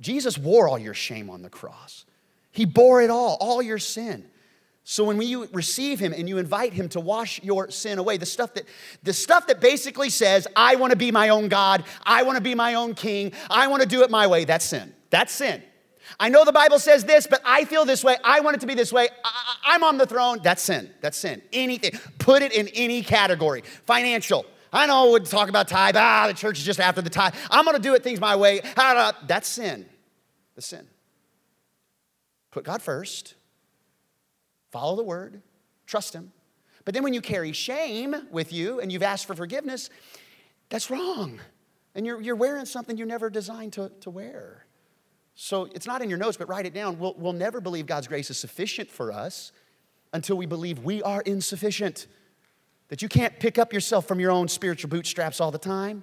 Jesus wore all your shame on the cross. He bore it all, all your sin. So when you receive him and you invite him to wash your sin away, the stuff that the stuff that basically says, I want to be my own God, I want to be my own king, I want to do it my way, that's sin. That's sin. I know the Bible says this, but I feel this way. I want it to be this way. I, am on the throne. That's sin. That's sin. Anything. Put it in any category. Financial. I know we'd talk about tithe. Ah, the church is just after the tithe. I'm going to do it things my way. That's sin. The sin. Put God first. Follow the word. Trust Him. But then when you carry shame with you and you've asked for forgiveness, that's wrong. And you're, you're wearing something you never designed to, to wear. So it's not in your notes, but write it down. We'll, we'll never believe God's grace is sufficient for us until we believe we are insufficient. That you can't pick up yourself from your own spiritual bootstraps all the time.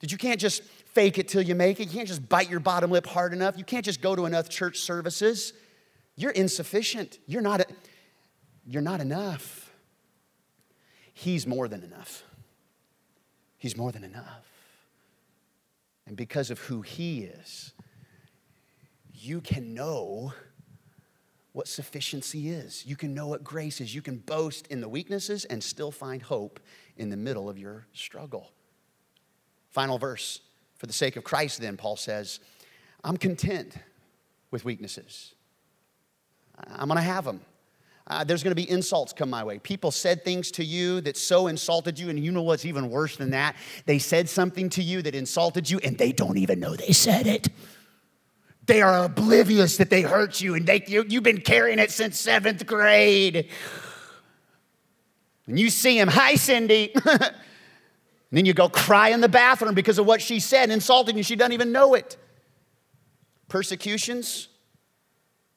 That you can't just fake it till you make it. You can't just bite your bottom lip hard enough. You can't just go to enough church services. You're insufficient. You're not, a, you're not enough. He's more than enough. He's more than enough. And because of who He is, you can know what sufficiency is. You can know what grace is. You can boast in the weaknesses and still find hope in the middle of your struggle. Final verse. For the sake of Christ, then, Paul says, I'm content with weaknesses. I'm gonna have them. Uh, there's gonna be insults come my way. People said things to you that so insulted you, and you know what's even worse than that? They said something to you that insulted you, and they don't even know they said it. They are oblivious that they hurt you and they, you, you've been carrying it since seventh grade. And you see him, hi, Cindy. and then you go cry in the bathroom because of what she said, insulting you. She doesn't even know it. Persecutions,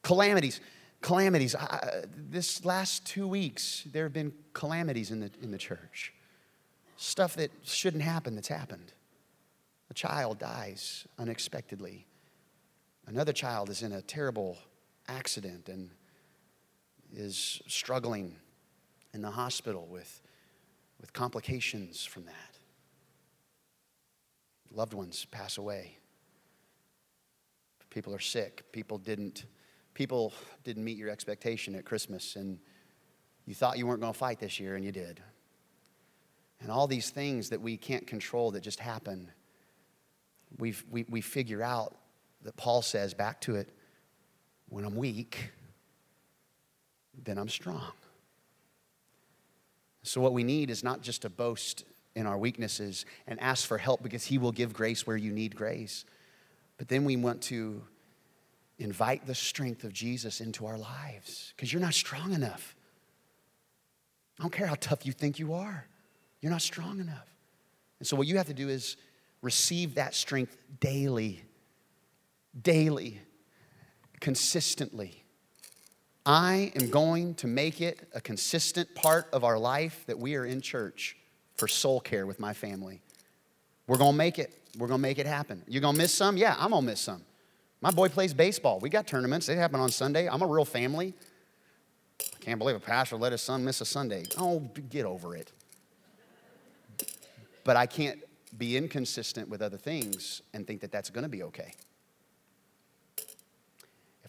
calamities. Calamities. I, this last two weeks, there have been calamities in the, in the church. Stuff that shouldn't happen that's happened. A child dies unexpectedly. Another child is in a terrible accident and is struggling in the hospital with, with complications from that. Loved ones pass away. People are sick. People didn't, people didn't meet your expectation at Christmas, and you thought you weren't going to fight this year, and you did. And all these things that we can't control that just happen, we we, we figure out that Paul says back to it when I'm weak, then I'm strong. So, what we need is not just to boast in our weaknesses and ask for help because He will give grace where you need grace, but then we want to invite the strength of Jesus into our lives because you're not strong enough. I don't care how tough you think you are, you're not strong enough. And so, what you have to do is receive that strength daily daily, consistently. I am going to make it a consistent part of our life that we are in church for soul care with my family. We're going to make it. We're going to make it happen. You're going to miss some? Yeah, I'm going to miss some. My boy plays baseball. We got tournaments. They happen on Sunday. I'm a real family. I can't believe a pastor let his son miss a Sunday. Oh, get over it. But I can't be inconsistent with other things and think that that's going to be okay.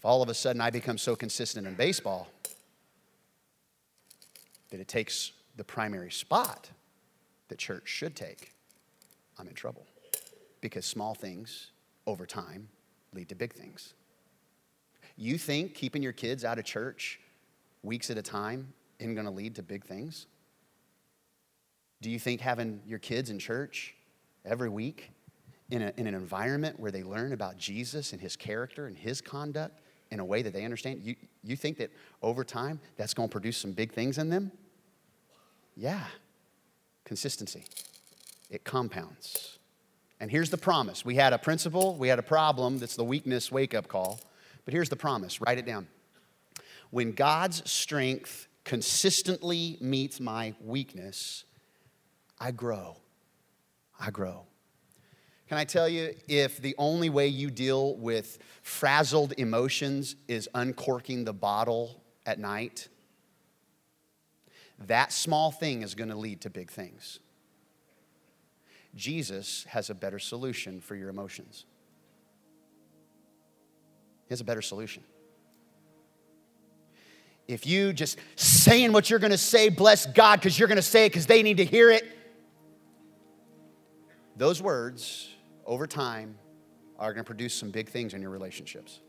If all of a sudden I become so consistent in baseball that it takes the primary spot that church should take, I'm in trouble. Because small things over time lead to big things. You think keeping your kids out of church weeks at a time isn't going to lead to big things? Do you think having your kids in church every week in, a, in an environment where they learn about Jesus and his character and his conduct in a way that they understand, you, you think that over time that's going to produce some big things in them? Yeah. Consistency. It compounds. And here's the promise. We had a principle, we had a problem that's the weakness wake up call. But here's the promise write it down. When God's strength consistently meets my weakness, I grow. I grow. Can I tell you, if the only way you deal with frazzled emotions is uncorking the bottle at night, that small thing is going to lead to big things. Jesus has a better solution for your emotions. He has a better solution. If you just saying what you're going to say, bless God because you're going to say it because they need to hear it, those words over time are going to produce some big things in your relationships.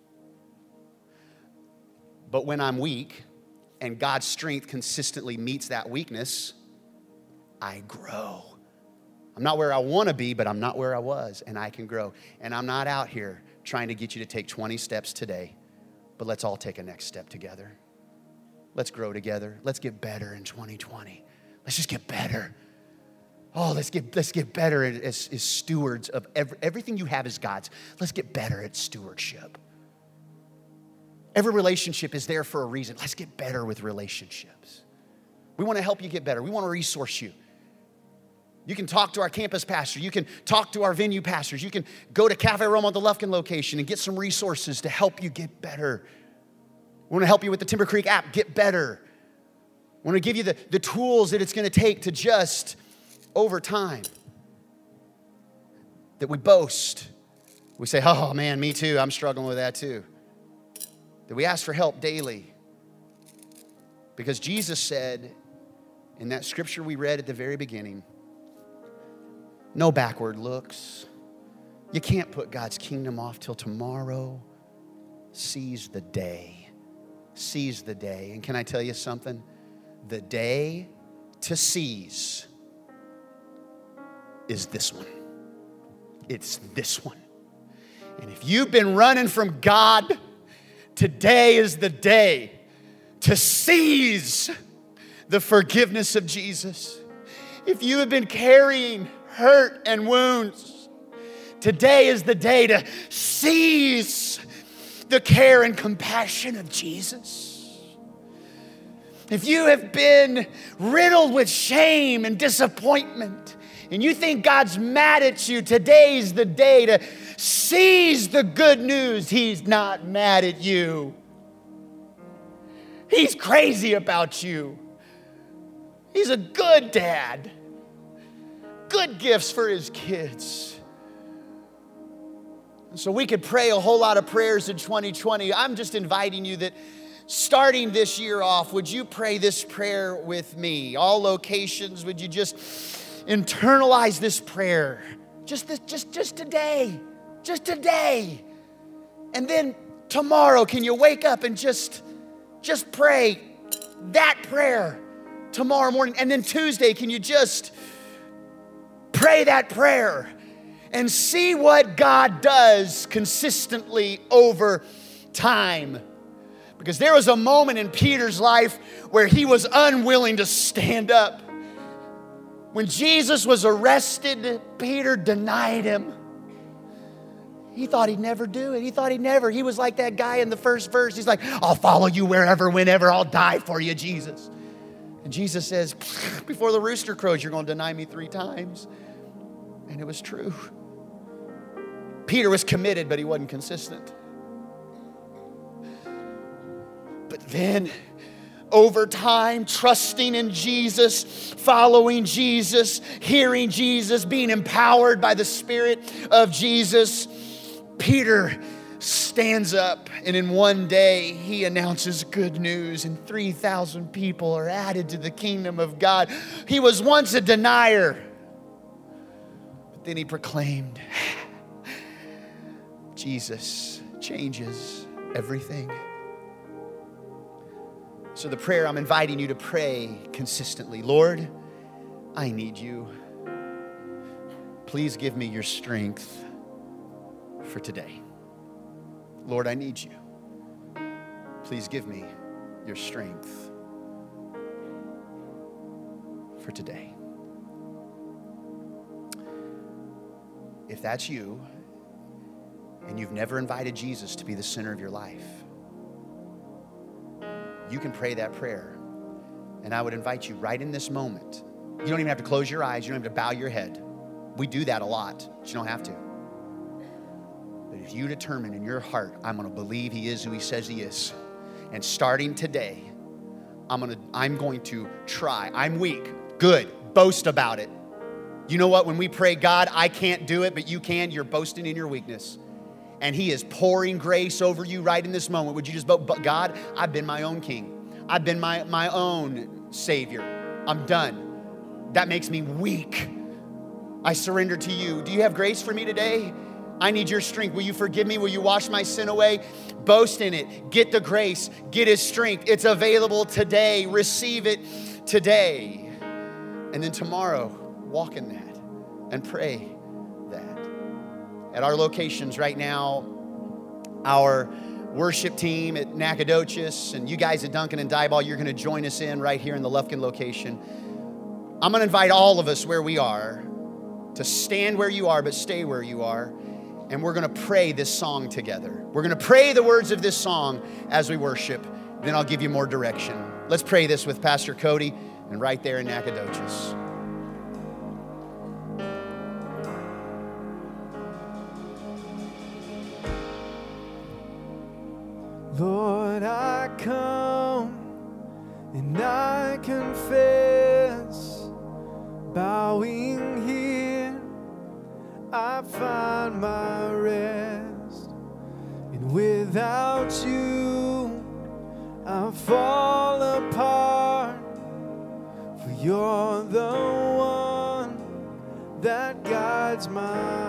But when I'm weak and God's strength consistently meets that weakness, I grow. I'm not where I want to be, but I'm not where I was, and I can grow. And I'm not out here trying to get you to take 20 steps today, but let's all take a next step together. Let's grow together. Let's get better in 2020. Let's just get better. Oh, let's get, let's get better as, as stewards of every, everything you have is God's. Let's get better at stewardship. Every relationship is there for a reason. Let's get better with relationships. We want to help you get better. We want to resource you. You can talk to our campus pastor. You can talk to our venue pastors. You can go to Cafe Roma at the Lufkin location and get some resources to help you get better. We want to help you with the Timber Creek app, get better. We want to give you the, the tools that it's going to take to just, over time, that we boast. We say, oh man, me too, I'm struggling with that too. That we ask for help daily. Because Jesus said in that scripture we read at the very beginning, no backward looks. You can't put God's kingdom off till tomorrow. Seize the day. Seize the day. And can I tell you something? The day to seize is this one. It's this one. And if you've been running from God, today is the day to seize the forgiveness of Jesus. If you have been carrying hurt and wounds. Today is the day to seize the care and compassion of Jesus. If you have been riddled with shame and disappointment, and you think God's mad at you, today's the day to seize the good news. He's not mad at you, He's crazy about you. He's a good dad good gifts for his kids. And so we could pray a whole lot of prayers in 2020. I'm just inviting you that starting this year off, would you pray this prayer with me? All locations, would you just internalize this prayer? Just this, just, just today. Just today. And then tomorrow, can you wake up and just, just pray that prayer tomorrow morning? And then Tuesday, can you just Pray that prayer and see what God does consistently over time. Because there was a moment in Peter's life where he was unwilling to stand up. When Jesus was arrested, Peter denied him. He thought he'd never do it. He thought he'd never. He was like that guy in the first verse. He's like, I'll follow you wherever, whenever. I'll die for you, Jesus. And Jesus says, Before the rooster crows, you're going to deny me three times. And it was true. Peter was committed, but he wasn't consistent. But then over time, trusting in Jesus, following Jesus, hearing Jesus, being empowered by the Spirit of Jesus, Peter stands up and in one day he announces good news and 3,000 people are added to the kingdom of God. He was once a denier, but then he proclaimed, Jesus changes everything. So, the prayer I'm inviting you to pray consistently Lord, I need you. Please give me your strength for today. Lord, I need you. Please give me your strength for today. If that's you and you've never invited Jesus to be the center of your life, you can pray that prayer. And I would invite you right in this moment. You don't even have to close your eyes, you don't have to bow your head. We do that a lot, but you don't have to. But if you determine in your heart, I'm going to believe he is who he says he is, and starting today, I'm going to I'm going to try. I'm weak. Good. Boast about it. You know what? When we pray, God, I can't do it, but you can, you're boasting in your weakness. And he is pouring grace over you right in this moment. Would you just boast, God, I've been my own king. I've been my, my own savior. I'm done. That makes me weak. I surrender to you. Do you have grace for me today? I need your strength. Will you forgive me? Will you wash my sin away? Boast in it. Get the grace. Get his strength. It's available today. Receive it today. And then tomorrow, walk in that and pray. At our locations right now, our worship team at Nacogdoches and you guys at Duncan and Diboll, you're going to join us in right here in the Lufkin location. I'm going to invite all of us where we are to stand where you are, but stay where you are and we're going to pray this song together. We're going to pray the words of this song as we worship. Then I'll give you more direction. Let's pray this with Pastor Cody and right there in Nacogdoches. Lord, I come and I confess, bowing here I find my rest. And without you, I fall apart. For you're the one that guides my